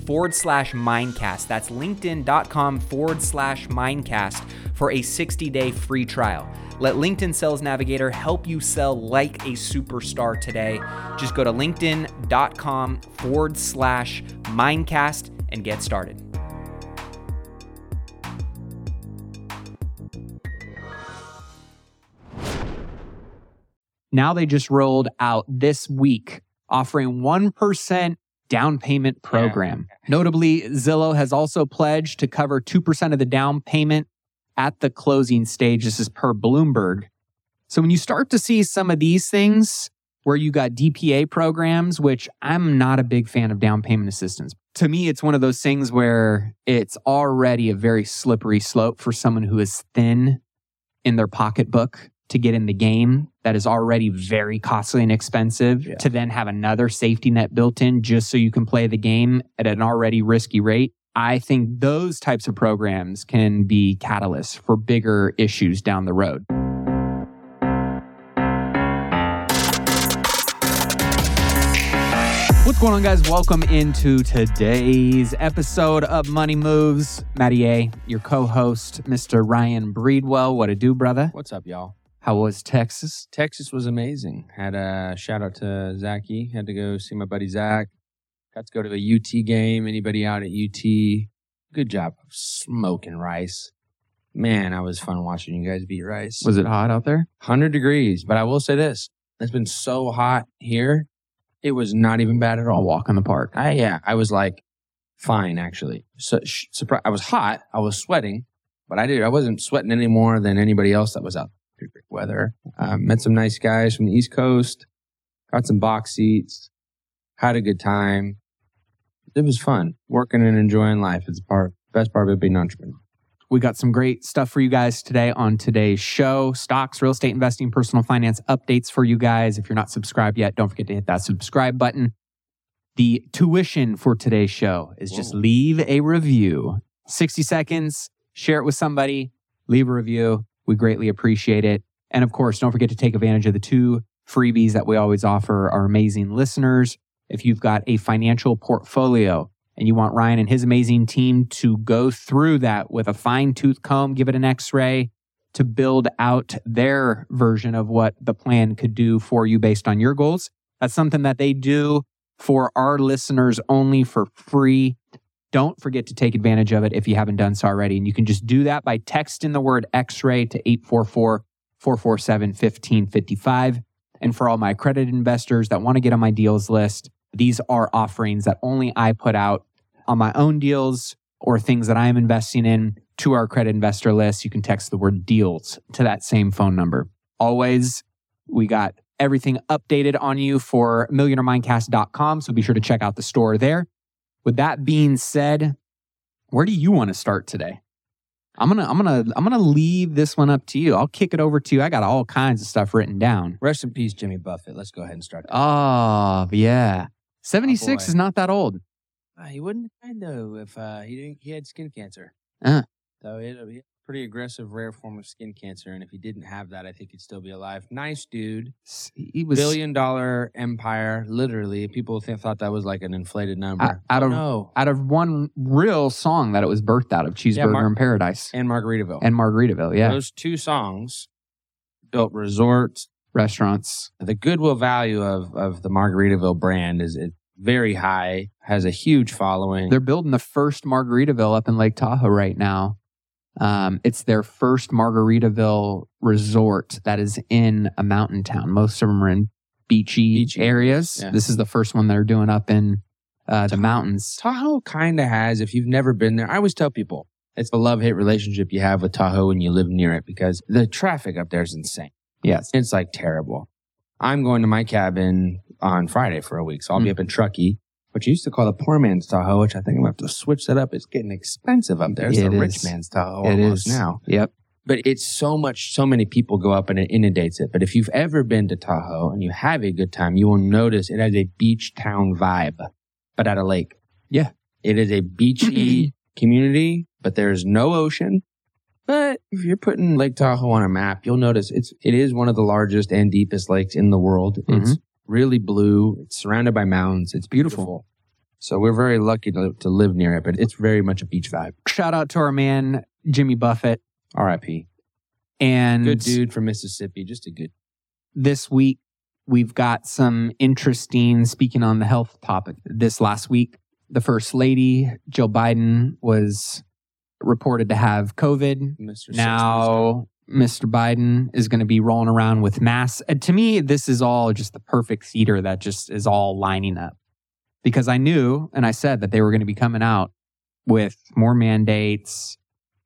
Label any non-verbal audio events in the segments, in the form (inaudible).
forward slash mindcast. That's linkedin.com forward slash mindcast for a 60 day free trial. Let LinkedIn Sales Navigator help you sell like a superstar today. Just go to linkedin.com forward slash mindcast and get started. Now they just rolled out this week offering 1% down payment program. Yeah. Notably, Zillow has also pledged to cover 2% of the down payment at the closing stage. This is per Bloomberg. So when you start to see some of these things where you got DPA programs, which I'm not a big fan of down payment assistance. To me, it's one of those things where it's already a very slippery slope for someone who is thin in their pocketbook to get in the game that is already very costly and expensive yeah. to then have another safety net built in just so you can play the game at an already risky rate. I think those types of programs can be catalysts for bigger issues down the road. What's going on, guys? Welcome into today's episode of Money Moves. Matty A, your co host, Mr. Ryan Breedwell. What a do, brother? What's up, y'all? How was Texas? Texas was amazing. Had a shout out to Zachy. Had to go see my buddy Zach. Got to go to a UT game. Anybody out at UT? Good job smoking rice. Man, I was fun watching you guys beat rice. Was it hot out there? 100 degrees. But I will say this it's been so hot here. It was not even bad at all. Walk in the park. I, yeah, I was like, fine, actually. So, sh- surprise. I was hot. I was sweating, but I did. I wasn't sweating any more than anybody else that was out. Perfect weather. Um, met some nice guys from the East Coast. Got some box seats. Had a good time it was fun working and enjoying life. It's part best part of being an entrepreneur. We got some great stuff for you guys today on today's show. Stocks, real estate investing, personal finance updates for you guys. If you're not subscribed yet, don't forget to hit that subscribe button. The tuition for today's show is Whoa. just leave a review. 60 seconds, share it with somebody, leave a review. We greatly appreciate it. And of course, don't forget to take advantage of the two freebies that we always offer our amazing listeners if you've got a financial portfolio and you want Ryan and his amazing team to go through that with a fine tooth comb, give it an x ray to build out their version of what the plan could do for you based on your goals. That's something that they do for our listeners only for free. Don't forget to take advantage of it if you haven't done so already. And you can just do that by texting the word x ray to 844 447 1555. And for all my accredited investors that want to get on my deals list, these are offerings that only I put out on my own deals or things that I am investing in to accredited investor list. You can text the word deals to that same phone number. Always, we got everything updated on you for millionairemindcast.com. So be sure to check out the store there. With that being said, where do you want to start today? I'm gonna I'm gonna I'm gonna leave this one up to you. I'll kick it over to you. I got all kinds of stuff written down. Rest in peace, Jimmy Buffett. Let's go ahead and start. Oh yeah. 76 oh, is not that old. Uh, he wouldn't mind though if uh, he didn't, he had skin cancer. Uh. So it'll be a pretty aggressive, rare form of skin cancer. And if he didn't have that, I think he'd still be alive. Nice dude. He was billion dollar empire. Literally, people think, thought that was like an inflated number. Out, out of no. out of one real song that it was birthed out of, Cheeseburger yeah, Mar- in Paradise and Margaritaville and Margaritaville. Yeah, those two songs built resorts, restaurants. The goodwill value of of the Margaritaville brand is it very high, has a huge following. They're building the first Margaritaville up in Lake Tahoe right now. Um, it's their first Margaritaville resort that is in a mountain town. Most of them are in beachy, Beachy areas. yeah. This is the first one they're doing up in uh, the mountains. Tahoe kind of has, if you've never been there, I always tell people it's a love hate relationship you have with Tahoe when you live near it because the traffic up there is insane. Yes. It's like terrible. I'm going to my cabin on Friday for a week, so I'll be Mm. up in Truckee, which you used to call the poor man's Tahoe, which I think I'm going to have to switch that up. It's getting expensive up there. It's It the rich man's Tahoe It almost is now. Yep. But it's so much, so many people go up and it inundates it. But if you've ever been to Tahoe and you have a good time, you will notice it has a beach town vibe, but at a lake. Yeah. It is a beachy (clears throat) community, but there's no ocean. But if you're putting Lake Tahoe on a map, you'll notice it's it is one of the largest and deepest lakes in the world. It's mm-hmm. Really blue. It's surrounded by mountains. It's beautiful. So we're very lucky to, to live near it, but it's very much a beach vibe. Shout out to our man Jimmy Buffett R.I.P. and Good dude from Mississippi, just a good. this week we've got some interesting speaking on the health topic this last week the first lady jill biden was reported to have covid Mr. now mr biden is going to be rolling around with masks. And to me this is all just the perfect theater that just is all lining up. Because i knew and i said that they were going to be coming out with more mandates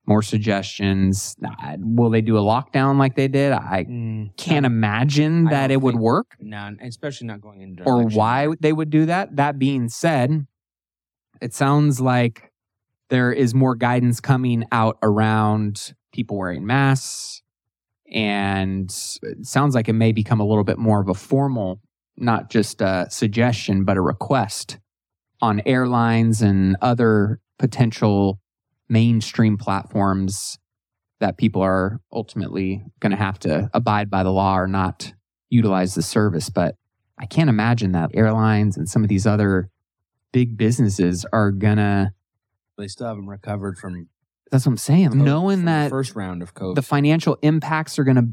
more suggestions. Will they do a lockdown like they did? I Mm, can't imagine that it would think- work. No, especially not going into or election. why they would do that. That being said, it sounds like there is more guidance coming out around people wearing masks. And it sounds like it may become a little bit more of a formal, not just a suggestion, but a request on airlines and other potential mainstream platforms that people are ultimately going to have to abide by the law or not utilize the service. But I can't imagine that airlines and some of these other big businesses are going to. They still haven't recovered from That's what I'm saying. from Knowing that first round of COVID. the financial impacts are going to,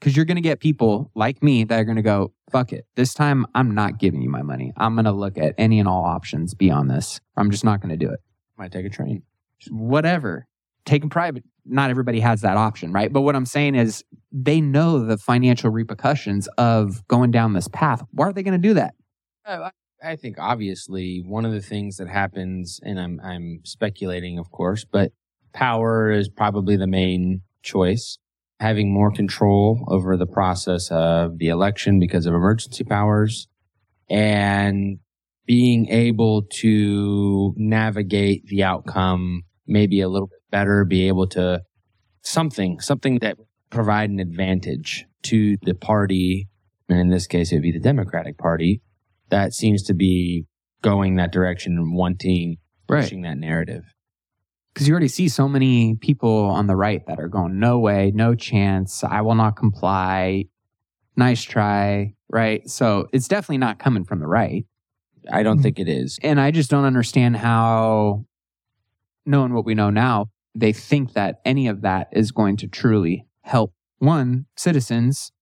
because you're going to get people like me that are going to go, fuck it. This time I'm not giving you my money. I'm going to look at any and all options beyond this. I'm just not going to do it. Might take a train. Whatever. Take Taking private, not everybody has that option, right? But what I'm saying is they know the financial repercussions of going down this path. Why are they going to do that? Uh, I I think obviously one of the things that happens, and I'm I'm speculating, of course, but power is probably the main choice. Having more control over the process of the election because of emergency powers, and being able to navigate the outcome maybe a little bit better, be able to something something that provide an advantage to the party, and in this case, it would be the Democratic Party that seems to be going that direction and wanting pushing that narrative. Because you already see so many people on the right that are going, no way, no chance, I will not comply. Nice try, right? So it's definitely not coming from the right. I don't mm-hmm. think it is. And I just don't understand how, knowing what we know now, they think that any of that is going to truly help one, citizens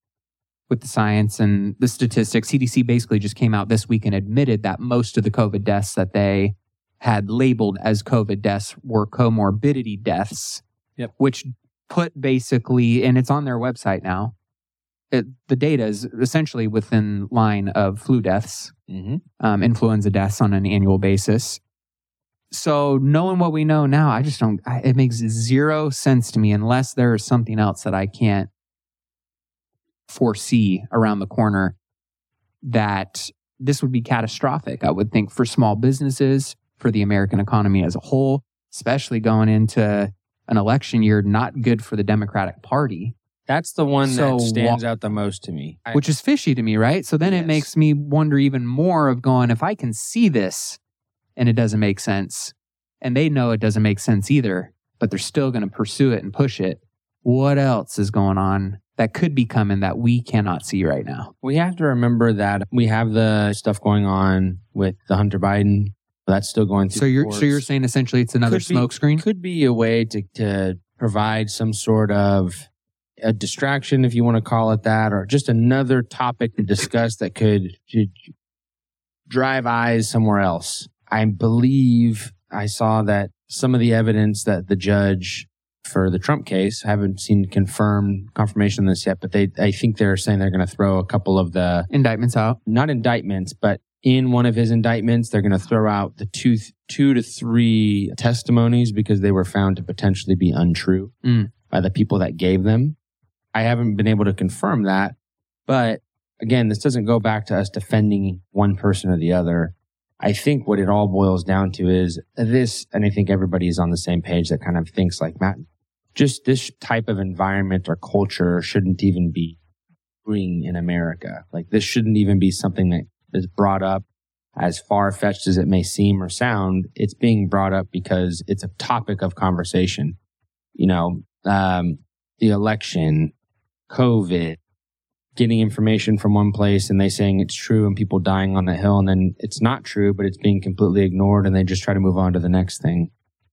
with the science and the statistics. CDC basically just came out this week and admitted that most of the COVID deaths that they had labeled as COVID deaths were comorbidity deaths. Yep. Which put basically, and it's on their website now. It, the data is essentially within line of flu deaths Mm-hmm. um, influenza deaths on an annual basis. So, knowing what we know now, I just don't, I, it makes zero sense to me unless there is something else that I can't foresee around the corner that this would be catastrophic. I would think for small businesses, for the American economy as a whole, especially going into an election year, not good for the Democratic Party, That's the one So that stands wha- out the most to me. I- which is fishy to me, right? So then Yes. it makes me wonder even more of going, if I can see this and it doesn't make sense, and they know it doesn't make sense either, but they're still going to pursue it and push it, what else is going on that could be coming that we cannot see right now? we have to remember that we have the stuff going on with the Hunter Biden. That's still going through. So you're so you're saying essentially it's another smokescreen? could be a way to, to provide some sort of a distraction, if you want to call it that, or just another topic to discuss that could, could drive eyes somewhere else. I believe I saw that some of the evidence that the judge for the Trump case, I haven't seen confirmed confirmation of this yet, but they, I think they're saying they're going to throw a couple of the Indictments out. not indictments, but in one of his indictments, they're going to throw out the two, two to three testimonies because they were found to potentially be untrue Mm. by the people that gave them. I haven't been able to confirm that, but again, this doesn't go back to us defending one person or the other. I think what it all boils down to is this, and I think everybody is on the same page that kind of thinks like Matt, just this type of environment or culture shouldn't even be in America. Like this shouldn't even be something that is brought up as far fetched as it may seem or sound. It's being brought up because it's a topic of conversation. You know, um, the election, COVID, getting information from one place and they saying it's true and people dying on the hill and then it's not true, but it's being completely ignored and they just try to move on to the next thing.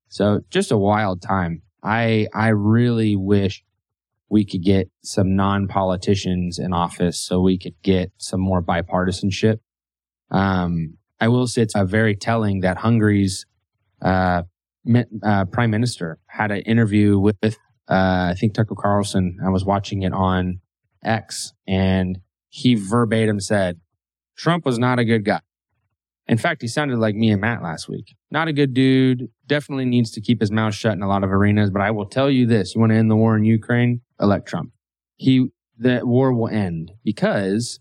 So just a wild time. I, I really wish we could get some non-politicians in office so we could get some more bipartisanship. Um, I will say it's uh, very telling that Hungary's uh, uh, prime minister had an interview with, uh, I think Tucker Carlson. I was watching it on X, and he verbatim said, "Trump was not a good guy." In fact, he sounded like me and Matt last week. Not a good dude. Definitely needs to keep his mouth shut in a lot of arenas. But I will tell you this: you want to end the war in Ukraine? Elect Trump. He the war will end because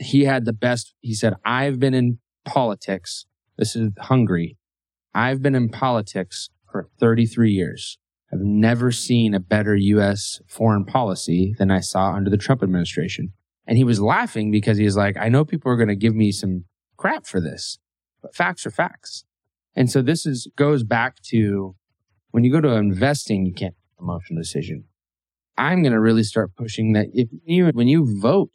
he had the best. He said, "I've been in politics. This is Hungary. I've been in politics for 33 years. I've never seen a better U.S. foreign policy than I saw under the Trump administration." And he was laughing because he was like, "I know people are going to give me some crap for this, but facts are facts." And so this is goes back to when you go to investing, you can't emotional decision. I'm going to really start pushing that if you when you vote,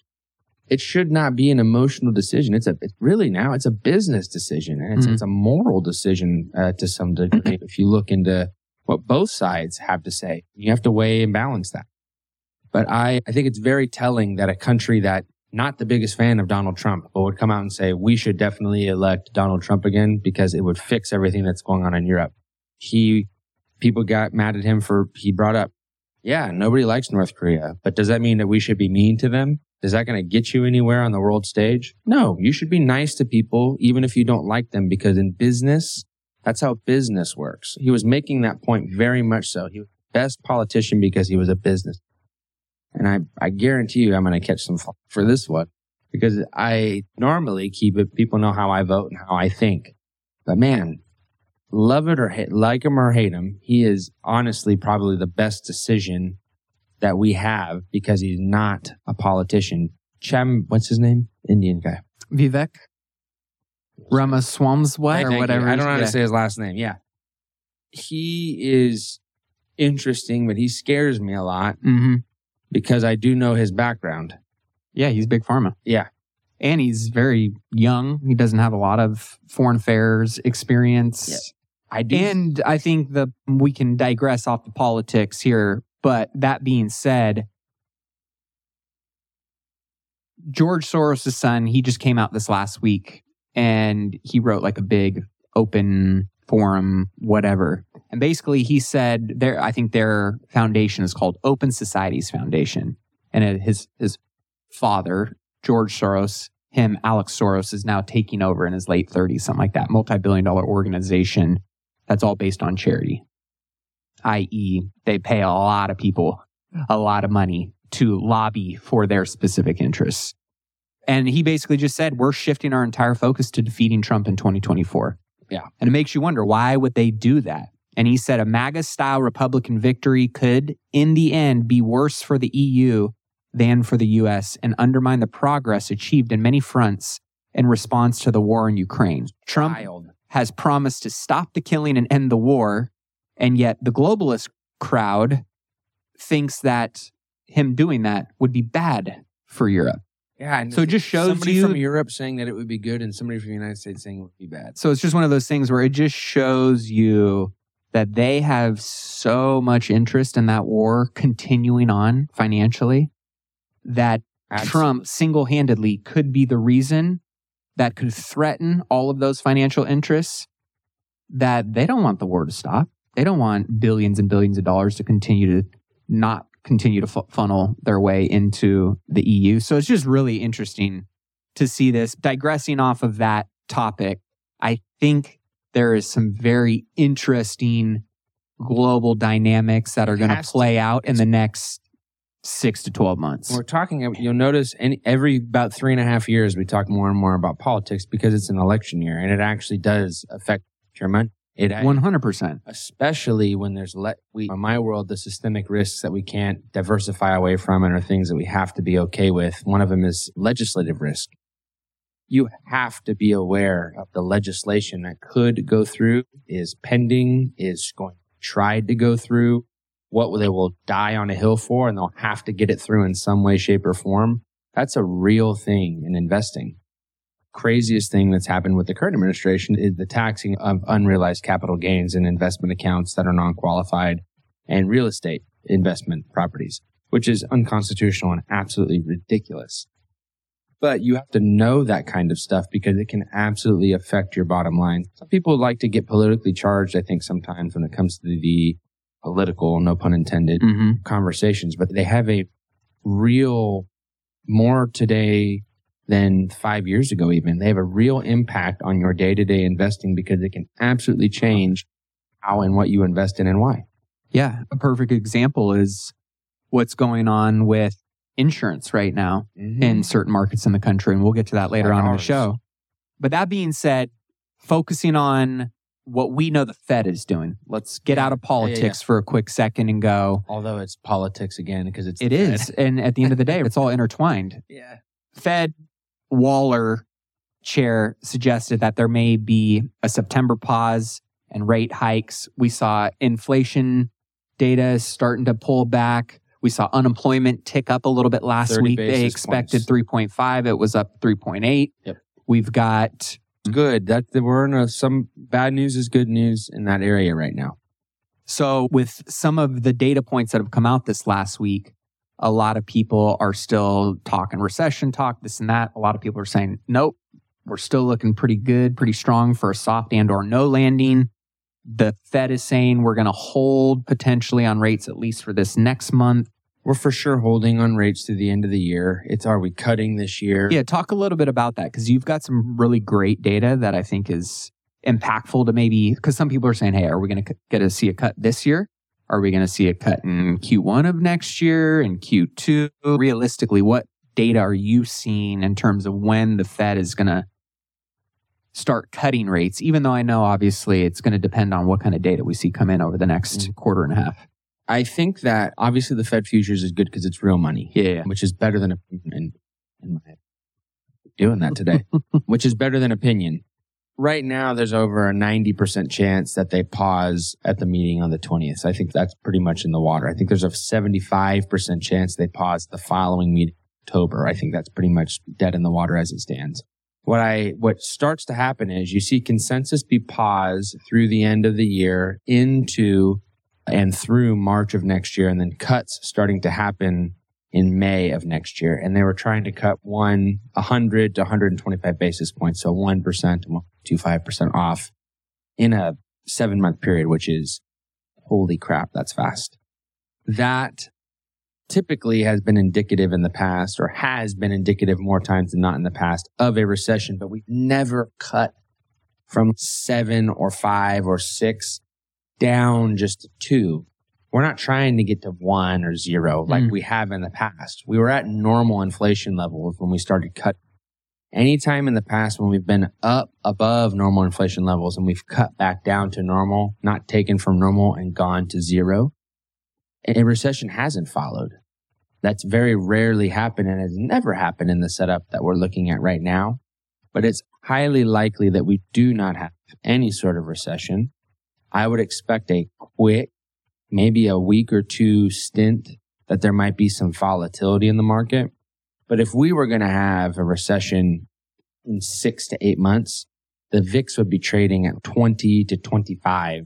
it should not be an emotional decision. It's a it's really now it's a business decision and it's Mhm. it's a moral decision uh, to some degree. if you look into what both sides have to say, you have to weigh and balance that. But I I think it's very telling that a country that not the biggest fan of Donald Trump, but would come out and say we should definitely elect Donald Trump again because it would fix everything that's going on in Europe. He people got mad at him for he brought up yeah, nobody likes North Korea, but does that mean that we should be mean to them? Is that going to get you anywhere on the world stage? No, you should be nice to people, even if you don't like them, because in business, that's how business works. He was making that point very much so. He was the best politician because he was a business. And I, I guarantee you I'm going to catch some for this one because I normally keep it. People know how I vote and how I think. But man, love it or hate, like him or hate him, he is honestly probably the best decision that we have because he's not a politician. Chem, what's his name? Indian guy. Vivek Ramaswamswamy Thank or whatever. I don't know how to say his last name. Yeah. He is interesting, but he scares me a lot Mhm. because I do know his background. Yeah, he's big pharma. Yeah. And he's very young. He doesn't have a lot of foreign affairs experience. I do. And I think the we can digress off the politics here, but that being said, George Soros' son, he just came out this last week and he wrote like a big open forum, whatever. And basically he said their I think their foundation is called Open Societies Foundation. And his his father, George Soros, him, Alex Soros, is now taking over in his late 30s, something like that, multi billion dollar organization that's all based on charity, i.e., they pay a lot of people a lot of money to lobby for their specific interests. And he basically just said, we're shifting our entire focus to defeating Trump in 2024. Yeah. And it makes you wonder, why would they do that? And he said a MAGA style Republican victory could, in the end, be worse for the EU than for the US and undermine the progress achieved in many fronts in response to the war in Ukraine. Trump Wild. has promised to stop the killing and end the war, and yet the globalist crowd thinks that him doing that would be bad for Europe. Yeah. And So it just shows somebody you- from Europe saying that it would be good and somebody from the United States saying it would be bad. So it's just one of those things where it just shows you that they have so much interest in that war continuing on financially that Absolutely. Trump single handedly could be the reason that could threaten all of those financial interests that they don't want the war to stop. They don't want billions and billions of dollars to continue to not continue to fu- funnel their way into the EU. So it's just really interesting to see this. Digressing off of that topic, I think there is some very interesting global dynamics that are going to play out in the next six to 12 months. We're talking. You'll notice any, every about three and a half years we talk more and more about politics because it's an election year and it actually does affect procurement. It 100%. especially when there's let we in my world the systemic risks that we can't diversify away from and are things that we have to be okay with. One of them is legislative risk. You have to be aware of the legislation that could go through, is pending, is going tried to go through, what they will die on a hill for, and they'll have to get it through in some way, shape, or form. That's a real thing in investing. Craziest thing that's happened with the current administration is the taxing of unrealized capital gains in investment accounts that are non-qualified and real estate investment properties, which is unconstitutional and absolutely ridiculous. But you have to know that kind of stuff because it can absolutely affect your bottom line. Some people like to get politically charged, I think, sometimes when it comes to the political, no pun intended, Mm-hmm. conversations, but they have a real more today than five years ago, even. They have a real impact on your day to day investing because it can absolutely change how and what you invest in and why. Yeah. A perfect example is what's going on with insurance right now mm-hmm. in certain markets in the country. And we'll get to that later on in the show. But that being said, focusing on what we know the Fed is doing, let's get out of yeah, politics for a quick second and go. Although it's politics again because it's It Fed. And at the end of the day, it's all intertwined. (laughs) Yeah. Fed Waller chair suggested that there may be a September pause and rate hikes. We saw inflation data starting to pull back. We saw unemployment tick up a little bit last week. They expected points. 3.5. It was up 3.8. Yep. We've got Good. That we're in a, some bad news is good news in that area right now. So, with some of the data points that have come out this last week, a lot of people are still talking recession talk, this and that. A lot of people are saying, nope, we're still looking pretty good, pretty strong for a soft and or no landing. The Fed is saying we're going to hold potentially on rates at least for this next month. We're for sure holding on rates to the end of the year. It's are we cutting this year? Yeah, talk a little bit about that because you've got some really great data that I think is impactful to maybe because some people are saying, hey, are we going to get to see a cut this year? Are we going to see a cut in Q1 of next year and Q2? Realistically, what data are you seeing in terms of when the Fed is going to start cutting rates? Even though I know obviously it's going to depend on what kind of data we see come in over the next mm-hmm. quarter and a half. I think that obviously the Fed futures is good because it's real money. Yeah. which is better than opinion. In my doing that today, which is better than opinion. Right now, there's over a 90% chance that they pause at the meeting on the 20th. I think that's pretty much in the water. I think there's a 75% chance they pause the following meeting in October. I think that's pretty much dead in the water as it stands. What I, what starts to happen is you see consensus be paused through the end of the year into and through March of next year, and then cuts starting to happen in May of next year. And they were trying to cut one 100 to 125 basis points, so 1% to 25% off in a seven month period, which is holy crap, that's fast. That typically has been indicative in the past or has been indicative more times than not in the past of a recession, but we've never cut from seven or five or six down just to two. We're not trying to get to one or zero like Mm. we have in the past. We were at normal inflation levels when we started cut. Anytime in the past when we've been up above normal inflation levels and we've cut back down to normal, not taken from normal and gone to zero, a recession hasn't followed. That's very rarely happened and has never happened in the setup that we're looking at right now. But it's highly likely that we do not have any sort of recession. I would expect a quick, maybe a week or two stint that there might be some volatility in the market. But if we were going to have a recession in six to eight months, the VIX would be trading at 20 to 25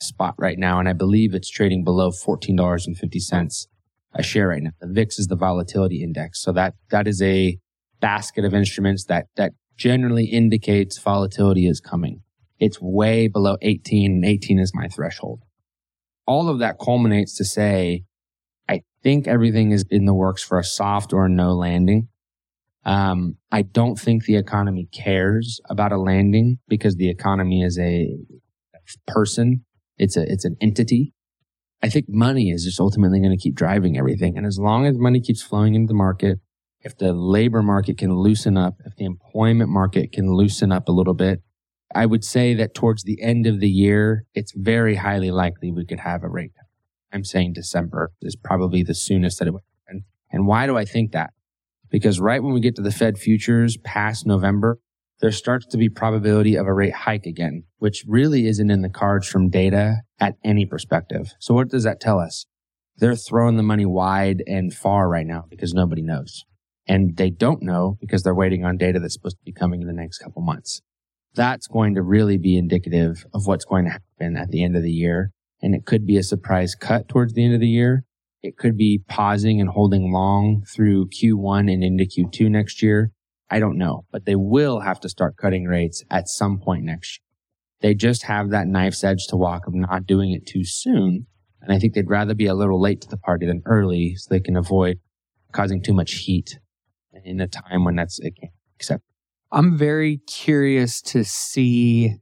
spot right now, and I believe it's trading below $14.50 a share right now. The VIX is the volatility index. So that, that is a basket of instruments that, that generally indicates volatility is coming. It's way below 18 and 18 is my threshold. All of that culminates to say, I think everything is in the works for a soft or no landing. Um, I don't think the economy cares about a landing because the economy is a person. It's a, it's an entity. I think money is just ultimately going to keep driving everything. And as long as money keeps flowing into the market, if the labor market can loosen up, if the employment market can loosen up a little bit, I would say that towards the end of the year, it's very highly likely we could have a rate. I'm saying December is probably the soonest that it would. And why do I think that? Because right when we get to the Fed futures past November, there starts to be probability of a rate hike again, which really isn't in the cards from data at any perspective. So what does that tell us? They're throwing the money wide and far right now because nobody knows. And they don't know because they're waiting on data that's supposed to be coming in the next couple months. That's going to really be indicative of what's going to happen at the end of the year. And it could be a surprise cut towards the end of the year. It could be pausing and holding long through Q1 and into Q2 next year. I don't know, but they will have to start cutting rates at some point next year. They just have that knife's edge to walk of not doing it too soon. And I think they'd rather be a little late to the party than early so they can avoid causing too much heat in a time when that's acceptable. I'm very curious to see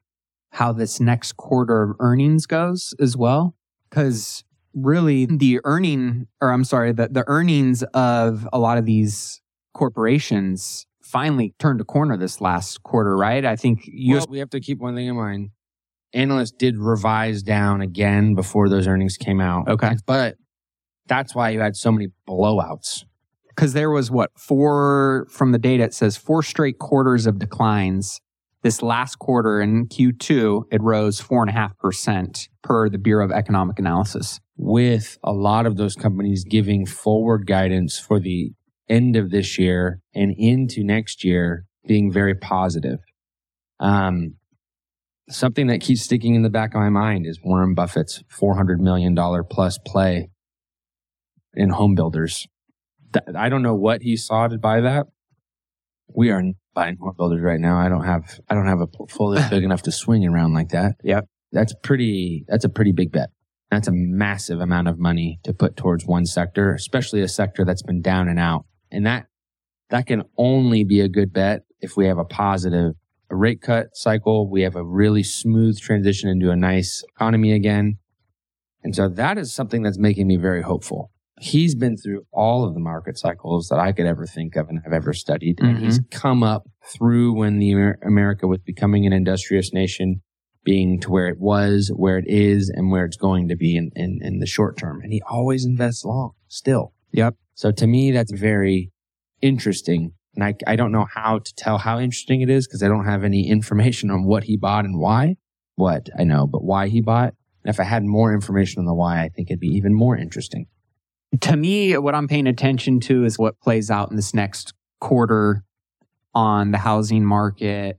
how this next quarter of earnings goes as well. Cause really the earning, or I'm sorry, the, the earnings of a lot of these corporations finally turned a corner this last quarter, right? I think you. Well, we have to keep one thing in mind. Analysts did revise down again before those earnings came out. Okay. But that's why you had so many blowouts because there was what four from the data it says four straight quarters of declines. This last quarter in q2 it rose four and a half percent per the bureau of economic analysis. With a lot of those companies giving forward guidance for the end of this year and into next year being very positive. Um, something that keeps sticking in the back of my mind is warren buffett's $400 million plus play in home builders I don't know what he saw to buy that. We are buying home builders right now. I don't have I don't have a portfolio big (laughs) enough to swing around like that. Yep. That's pretty that's a pretty big bet. That's a massive amount of money to put towards one sector, especially a sector that's been down and out. And that that can only be a good bet if we have a positive a rate cut cycle, we have a really smooth transition into a nice economy again. And so that is something that's making me very hopeful he's been through all of the market cycles that I could ever think of and have ever studied. Mm-hmm. And he's mm-hmm. come up through when the Amer- America was becoming an industrious nation, being to where it was, where it is, and where it's going to be in, in, in the short term. And he always invests long still. Yep. So to me, that's very interesting. And I, I don't know how to tell how interesting it is because I don't have any information on what he bought and why. What I know, but why he bought. And if I had more information on the why, I think it'd be even more interesting to me, what I'm paying attention to is what plays out in this next quarter on the housing market,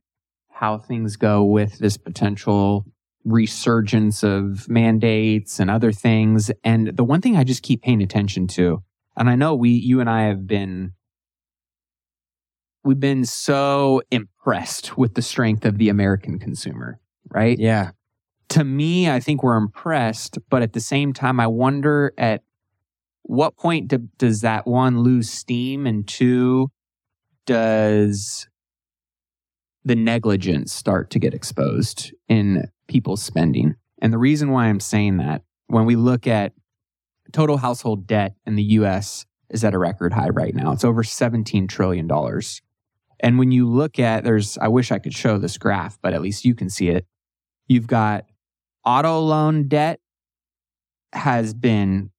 how things go with this potential resurgence of mandates and other things. And the one thing I just keep paying attention to, and I know we, you and I have been, we've been so impressed with the strength of the American consumer, right? Yeah. To me, I think we're impressed, but at the same time, I wonder at what point do, does that one lose steam and two does the negligence start to get exposed in people's spending? And the reason why i'm saying that when we look at total household debt in the us is at a record high right now. It's over 17 trillion dollars. And when you look at there's i wish i could show this graph but at least you can see it. You've got auto loan debt has been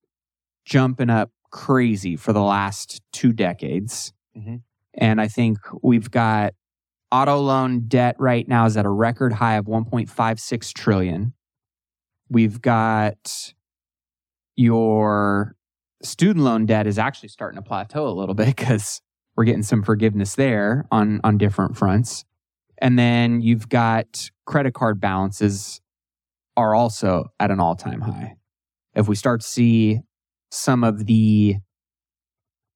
jumping up crazy for the last two decades. Mm-hmm. And I think we've got auto loan debt right now is at a record high of 1.56 trillion. We've got your student loan debt is actually starting to plateau a little bit because we're getting some forgiveness there on on different fronts. And then you've got credit card balances are also at an all time high. If we start to see some of the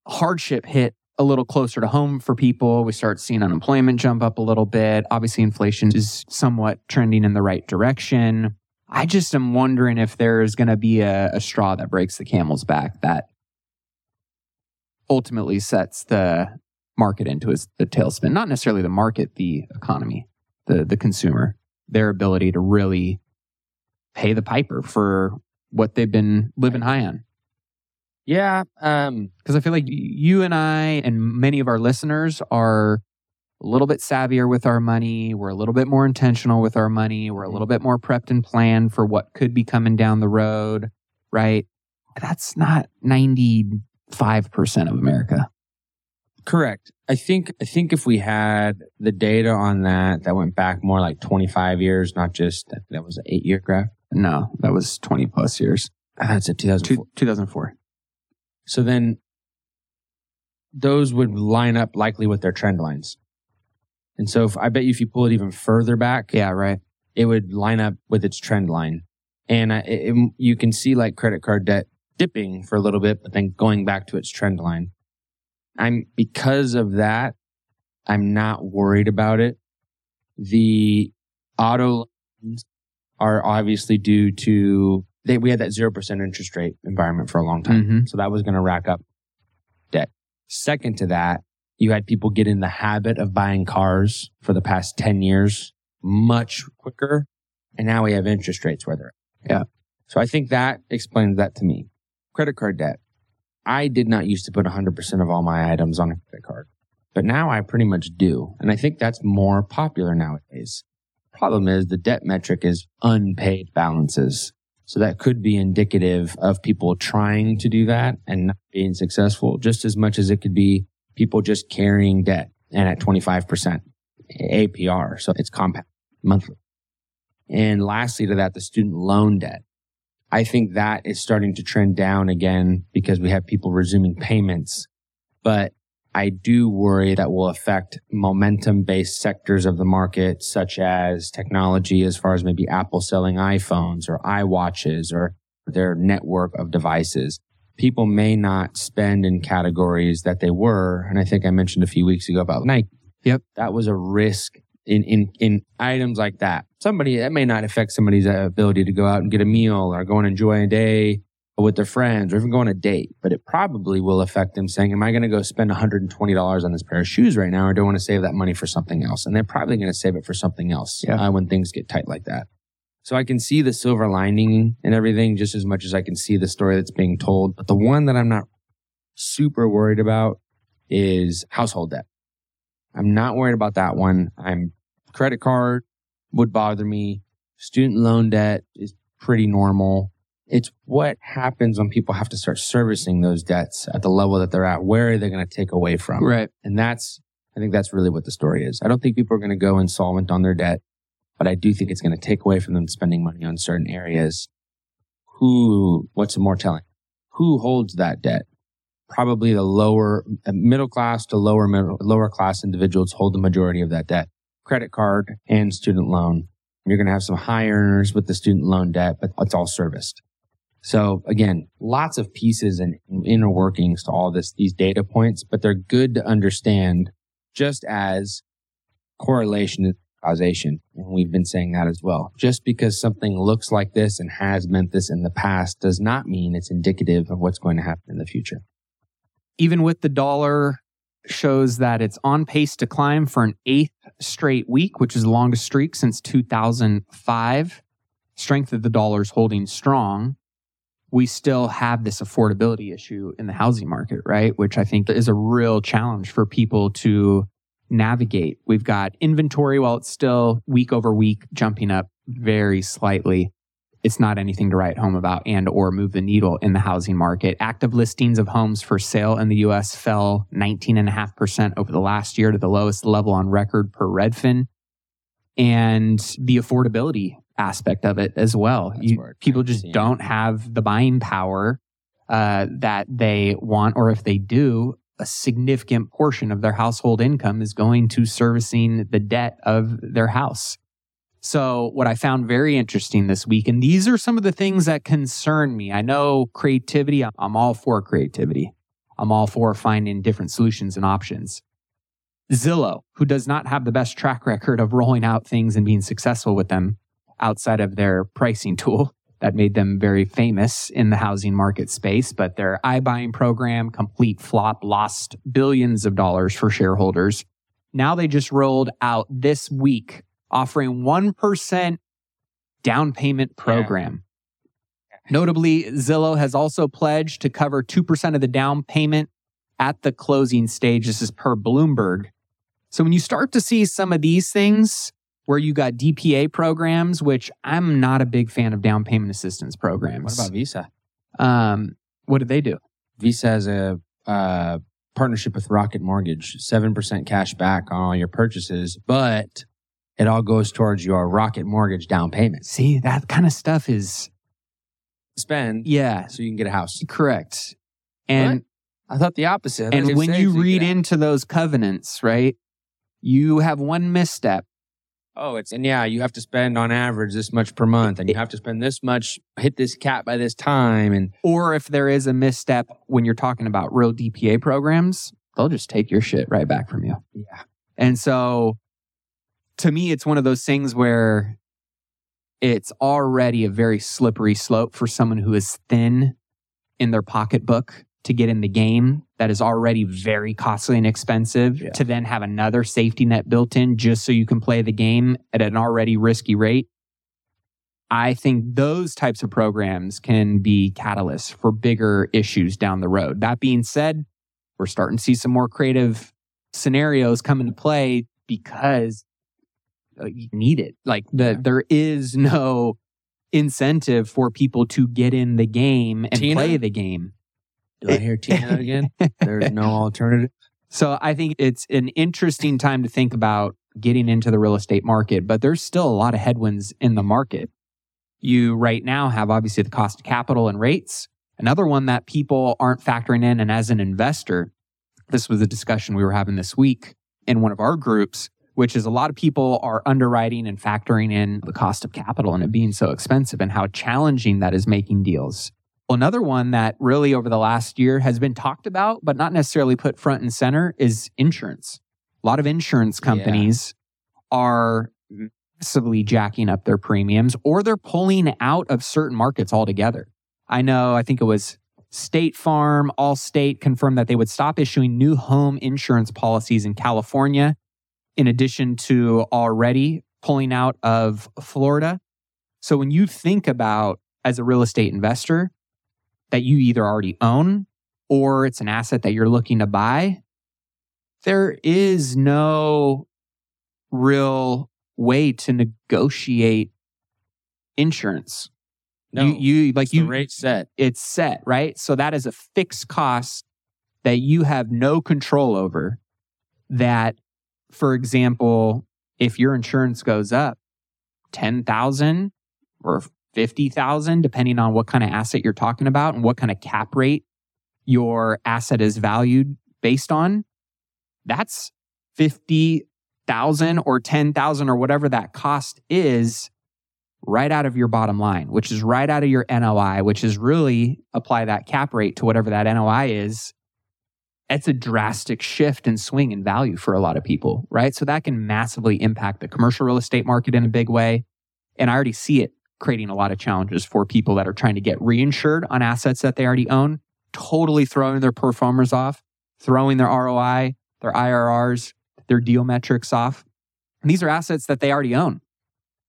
hardship hit a little closer to home for people, we start seeing unemployment jump up a little bit. Obviously, inflation is somewhat trending in the right direction. I just am wondering if there's going to be a, a straw that breaks the camel's back that ultimately sets the market into a, a tailspin. Not necessarily the market, the economy, the the consumer, their ability to really pay the piper for what they've been living high on. Yeah, um, Because I feel like you and I and many of our listeners are a little bit savvier with our money. We're a little bit more intentional with our money. We're a little bit more prepped and planned for what could be coming down the road, right? That's not 95% of America. correct. I think I think if we had the data on that that went back more like 25 years, not just that, that was an eight year graph. No, that was 20 plus years. That's a 2004. Two, 2004. So then those would line up likely with their trend lines. And so if, I bet you if you pull it even further back, Yeah, right. it would line up with its trend line. And it, it- you can see like credit card debt dipping for a little bit, but then going back to its trend line. I'm because of that, I'm not worried about it. The auto loans are obviously due to they, we had that 0% interest rate environment for a long time. Mhm. So that was going to rack up debt. Second to that, you had people get in the habit of buying cars for the past 10 years much quicker. And now we have interest rates where they're at. Yeah. So I think that explains that to me. Credit card debt. I did not used to put 100% of all my items on a credit card, but now I pretty much do. And I think that's more popular nowadays. Problem is the debt metric is unpaid balances. So that could be indicative of people trying to do that and not being successful just as much as it could be people just carrying debt and at 25% APR. So it's compound monthly. And lastly to that, the student loan debt. I think that is starting to trend down again because we have people resuming payments. But I do worry that will affect momentum based sectors of the market, such as technology, as far as maybe Apple selling iPhones or iWatches or their network of devices. People may not spend in categories that they were. And I think I mentioned a few weeks ago about Nike. Yep. That was a risk in, in, in items like that. Somebody that may not affect somebody's uh, ability to go out and get a meal or go and enjoy a day with their friends or even go on a date, but it probably will affect them saying, am I going to go spend $120 on this pair of shoes right now or do I want to save that money for something else? And they're probably going to save it for something else Yeah. uh, when things get tight like that. So I can see the silver lining and everything just as much as I can see the story that's being told. But the one that I'm not super worried about is household debt. I'm not worried about that one. I'm credit card would bother me. Student loan debt is pretty normal. It's what happens when people have to start servicing those debts at the level that they're at. Where are they going to take away from? Right. And that's, I think that's really what the story is. I don't think people are going to go insolvent on their debt, but I do think it's going to take away from them spending money on certain areas. Who, what's more telling? Who holds that debt? Probably the lower, uh, middle class to lower middle, lower class individuals hold the majority of that debt. Credit card and student loan. You're going to have some high earners with the student loan debt, but it's all serviced. So again, lots of pieces and inner workings to all this, these data points, but they're good to understand just as correlation is causation. And we've been saying that as well. Just because something looks like this and has meant this in the past does not mean it's indicative of what's going to happen in the future. even with the dollar shows that it's on pace to climb for an eighth straight week, which is the longest streak since 2005. Strength of the dollar is holding strong. We still have this affordability issue in the housing market, right? Which I think is a real challenge for people to navigate. We've got inventory while it's still week over week jumping up very slightly it's not anything to write home about and or move the needle in the housing market. Active listings of homes for sale in the US fell 19.5% over the last year to the lowest level on record per Redfin. And the affordability aspect of it as well. You- people just don't have the buying power uh, that they want, or if they do, a significant portion of their household income is going to servicing the debt of their house. So, what I found very interesting this week, and these are some of the things that concern me. I know creativity, I'm all for creativity. I'm all for finding different solutions and options. Zillow, who does not have the best track record of rolling out things and being successful with them outside of their pricing tool that made them very famous in the housing market space, but their iBuying program, complete flop, lost billions of dollars for shareholders. Now they just rolled out this week offering 1% down payment program. Yeah. Notably, Zillow has also pledged to cover 2% of the down payment at the closing stage. This is per Bloomberg. So when you start to see some of these things where you got DPA programs, which I'm not a big fan of down payment assistance programs. What about Visa? Um, what did they do? Visa has a uh, partnership with Rocket Mortgage, 7% cash back on all your purchases, but it all goes towards your Rocket Mortgage down payment. See, that kind of stuff is spend. Yeah. So you can get a house. Correct. And what? I thought the opposite. And when you read into those covenants, right, you have one misstep. Oh, it's and yeah, you have to spend on average this much per month, and you have to spend this much, hit this cap by this time, and or if there is a misstep when you're talking about real DPA programs, they'll just take your shit right back from you. Yeah. And so to me, it's one of those things where it's already a very slippery slope for someone who is thin in their pocketbook to get in the game that is already very costly and expensive yeah. to then have another safety net built in just so you can play the game at an already risky rate. I think those types of programs can be catalysts for bigger issues down the road. That being said, we're starting to see some more creative scenarios come into play because uh, you need it. Like the yeah. there is no incentive for people to get in the game and Tina? play the game. Do I hear Tina (laughs) again? There's no alternative. So I think it's an interesting time to think about getting into the real estate market, but there's still a lot of headwinds in the market. You right now have obviously the cost of capital and rates. Another one that people aren't factoring in, and as an investor, this was a discussion we were having this week in one of our groups which is a lot of people are underwriting and factoring in the cost of capital and it being so expensive and how challenging that is making deals. Another one that really over the last year has been talked about, but not necessarily put front and center is insurance. A lot of insurance companies yeah. are massively jacking up their premiums or they're pulling out of certain markets altogether. I know, I think it was State Farm, Allstate confirmed that they would stop issuing new home insurance policies in California in addition to already pulling out of Florida. So when you think about as a real estate investor that you either already own or it's an asset that you're looking to buy, there is no real way to negotiate insurance. No, you, you like you rate set. It's set, right? So that is a fixed cost that you have no control over that for example, if your insurance goes up 10,000 or 50,000 depending on what kind of asset you're talking about and what kind of cap rate your asset is valued based on, that's 50,000 or 10,000 or whatever that cost is right out of your bottom line, which is right out of your NOI, which is really apply that cap rate to whatever that NOI is it's a drastic shift and swing in value for a lot of people, right? So that can massively impact the commercial real estate market in a big way. And I already see it creating a lot of challenges for people that are trying to get reinsured on assets that they already own, totally throwing their pro formas off, throwing their ROI, their IRRs, their deal metrics off. And these are assets that they already own.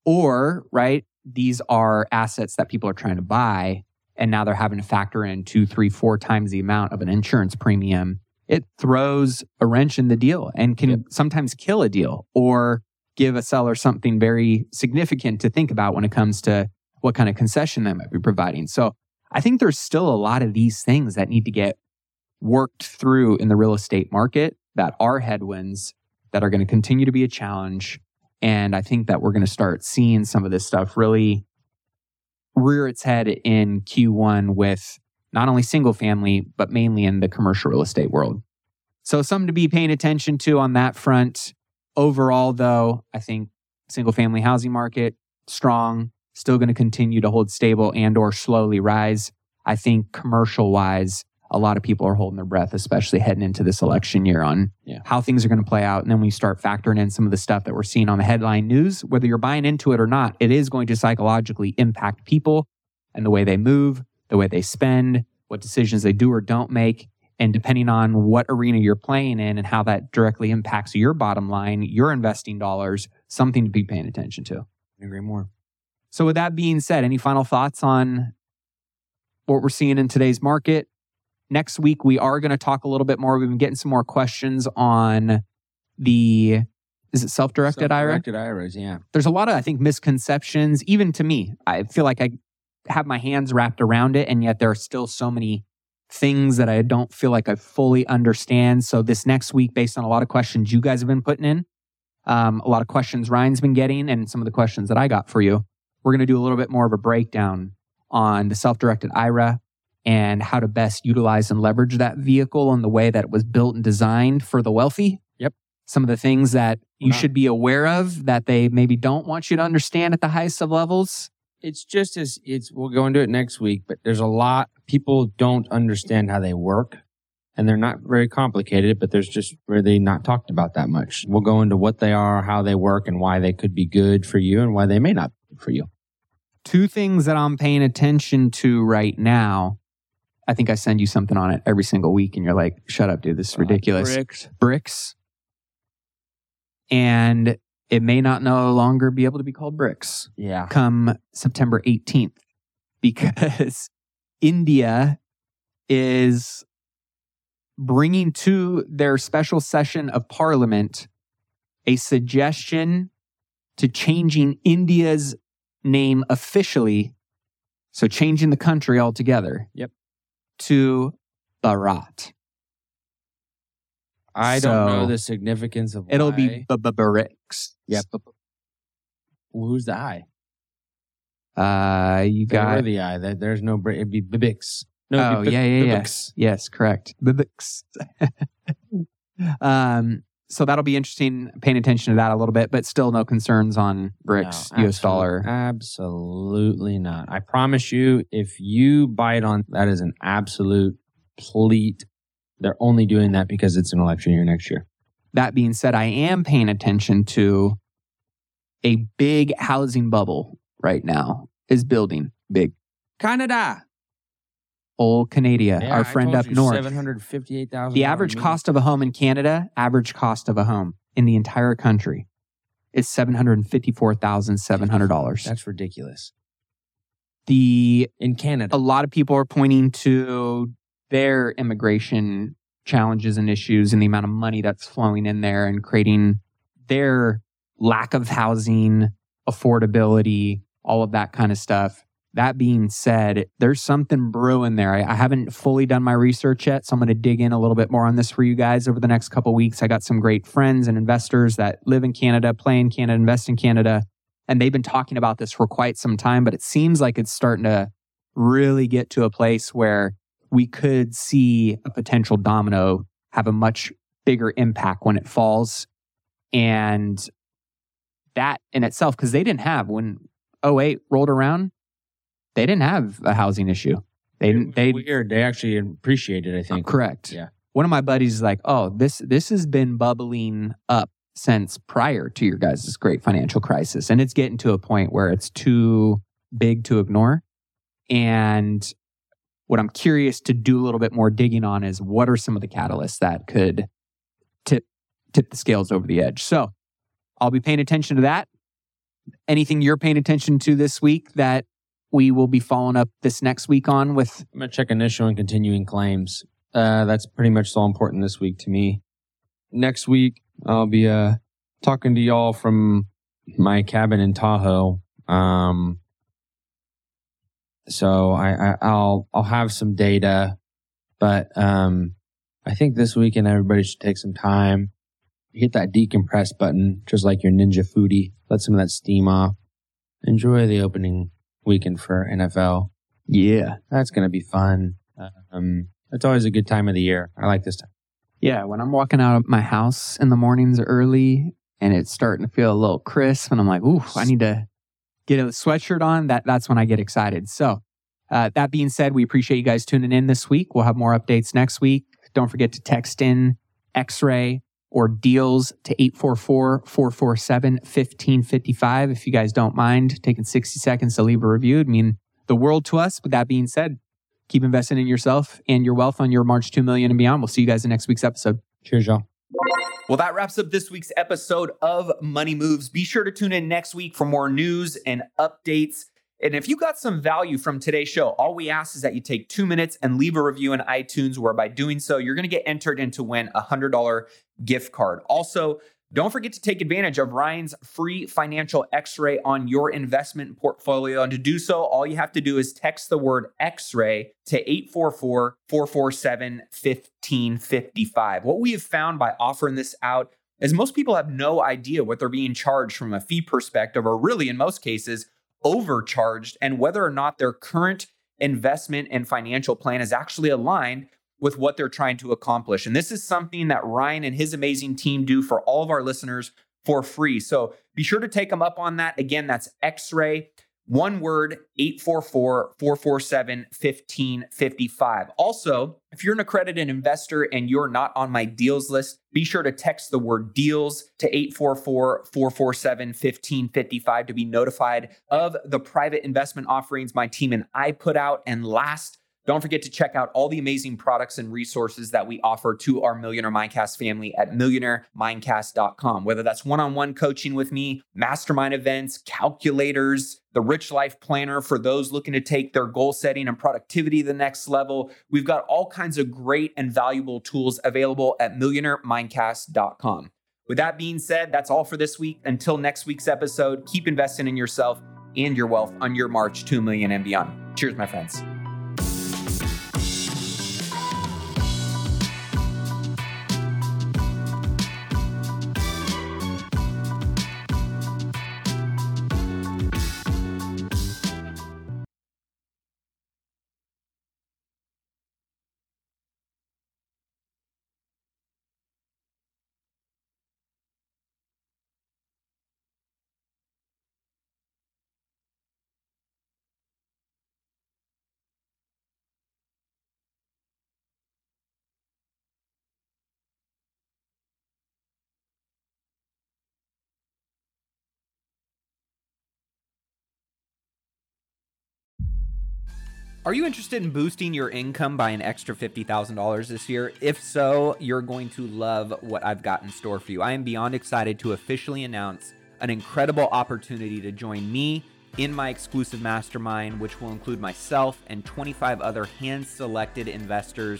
Or, right, these are assets that people are trying to buy and now they're having to factor in two, three, four times the amount of an insurance premium it throws a wrench in the deal and can yep. sometimes kill a deal or give a seller something very significant to think about when it comes to what kind of concession they might be providing. So I think there's still a lot of these things that need to get worked through in the real estate market that are headwinds that are going to continue to be a challenge. And I think that we're going to start seeing some of this stuff really rear its head in Q1 with not only single family, but mainly in the commercial real estate world. So, something to be paying attention to on that front. Overall, though, I think single family housing market strong, still going to continue to hold stable and or slowly rise. I think commercial wise, a lot of people are holding their breath, especially heading into this election year on Yeah. how things are going to play out. And then when you start factoring in some of the stuff that we're seeing on the headline news, whether you're buying into it or not, it is going to psychologically impact people and the way they move, the way they spend, what decisions they do or don't make. And depending on what arena you're playing in and how that directly impacts your bottom line, your investing dollars, something to be paying attention to. I agree more. So, with that being said, any final thoughts on what we're seeing in today's market? Next week, we are going to talk a little bit more. We've been getting some more questions on the is it self-directed IRA? Self-directed IRAs, yeah. There's a lot of I think misconceptions. Even to me, I feel like I have my hands wrapped around it, and yet there are still so many things that I don't feel like I fully understand. So this next week, based on a lot of questions you guys have been putting in, um, a lot of questions Ryan's been getting, and some of the questions that I got for you, we're going to do a little bit more of a breakdown on the self-directed IRA and how to best utilize and leverage that vehicle and the way that it was built and designed for the wealthy. Yep. Some of the things that you Wow. should be aware of that they maybe don't want you to understand at the highest of levels. It's just as it's we'll go into it next week, but there's a lot people don't understand how they work and they're not very complicated, but there's just really not talked about that much. We'll go into what they are, how they work, and why they could be good for you and why they may not be for you. Two things that I'm paying attention to right now. I think I send you something on it every single week, and you're like, shut up, dude. This is uh, ridiculous. BRICS. BRICS. And it may not no longer be able to be called BRICS Yeah. come September 18th because (laughs) India is bringing to their special session of parliament a suggestion to changing India's name officially, so changing the country altogether. Yep. To Bharat. I don't know the significance of It'll why. be BRICS. Yep. Who's the I? Uh, you They got the I. There- There's no break. It'd be Bibix. No, Oh, be yeah, yeah, yeah. Bibix. yes, correct. Bibix. (laughs) um, so that'll be interesting. Paying attention to that a little bit, but still no concerns on BRICS, No, U.S. dollar. Absolutely not. I promise you, if you bite on that is an absolute pleat. They're only doing that because it's an election year next year. That being said, I am paying attention to a big housing bubble right now is building big. Canada. Old Canada, our friend up north. Seven hundred fifty-eight thousand. The average cost of a home in Canada, average cost of a home in the entire country is seven hundred and fifty-four thousand seven hundred dollars. That's ridiculous. The In Canada, a lot of people are pointing to their immigration challenges and issues and the amount of money that's flowing in there and creating their lack of housing, affordability, all of that kind of stuff. That being said, there's something brewing there. I, I haven't fully done my research yet, so I'm going to dig in a little bit more on this for you guys over the next couple weeks. I got some great friends and investors that live in Canada, play in Canada, invest in Canada, and they've been talking about this for quite some time. But it seems like it's starting to really get to a place where we could see a potential domino have a much bigger impact when it falls. And that in itself, because they didn't have when 08 rolled around, they didn't have a housing issue. They didn't, they weird. They actually appreciated it. I think. correct. Yeah. One of my buddies is like, oh, this this has been bubbling up since prior to your guys' great financial crisis. And it's getting to a point where it's too big to ignore. And what I'm curious to do a little bit more digging on is what are some of the catalysts that could tip tip the scales over the edge. So I'll be paying attention to that. Anything you're paying attention to this week that we will be following up this next week on with I'm gonna check initial and continuing claims. Uh, that's pretty much all important this week to me. Next week, I'll be uh talking to y'all from my cabin in Tahoe. Um, so I, I I'll I'll have some data, but um, I think this weekend everybody should take some time, hit that decompress button, just like your Ninja Foodi. Let some of that steam off. Enjoy the opening weekend for NFL. yeah. That's gonna be fun. Um, it's always a good time of the year. I like this time. Yeah, when I'm walking out of my house in the mornings early, and it's starting to feel a little crisp. And I'm like, ooh, I need to get a sweatshirt on. That that's when I get excited. So uh, that being said, we appreciate you guys tuning in this week. We'll have more updates next week. Don't forget to text in X-ray or deals to 844 447 1555. If you guys don't mind taking 60 seconds to leave a review, it'd mean the world to us. With that being said, keep investing in yourself and your wealth on your March 2 million and beyond. We'll see you guys in next week's episode. Cheers, y'all. Well, that wraps up this week's episode of Money Moves. Be sure to tune in next week for more news and updates. And if you got some value from today's show, all we ask is that you take two minutes and leave a review in iTunes, where by doing so, you're going to get entered into win a $100 gift card. Also, don't forget to take advantage of Ryan's free financial x ray on your investment portfolio. And to do so, all you have to do is text the word x ray to 844 447 1555. What we have found by offering this out is most people have no idea what they're being charged from a fee perspective, or really, in most cases, overcharged, and whether or not their current investment and financial plan is actually aligned with what they're trying to accomplish. And this is something that Ryan and his amazing team do for all of our listeners for free. So be sure to take them up on that. Again, that's X ray, one word, 844 447 1555. Also, if you're an accredited investor and you're not on my deals list, be sure to text the word deals to 844 447 1555 to be notified of the private investment offerings my team and I put out. And last, don't forget to check out all the amazing products and resources that we offer to our Millionaire Mindcast family at millionairemindcast.com. Whether that's one on one coaching with me, mastermind events, calculators, the Rich Life Planner for those looking to take their goal setting and productivity to the next level. We've got all kinds of great and valuable tools available at millionairemindcast.com. With that being said, that's all for this week. Until next week's episode, keep investing in yourself and your wealth on your march to a million and beyond. Cheers, my friends. Are you interested in boosting your income by an extra $50,000 this year? If so, you're going to love what I've got in store for you. I am beyond excited to officially announce an incredible opportunity to join me in my exclusive mastermind, which will include myself and 25 other hand selected investors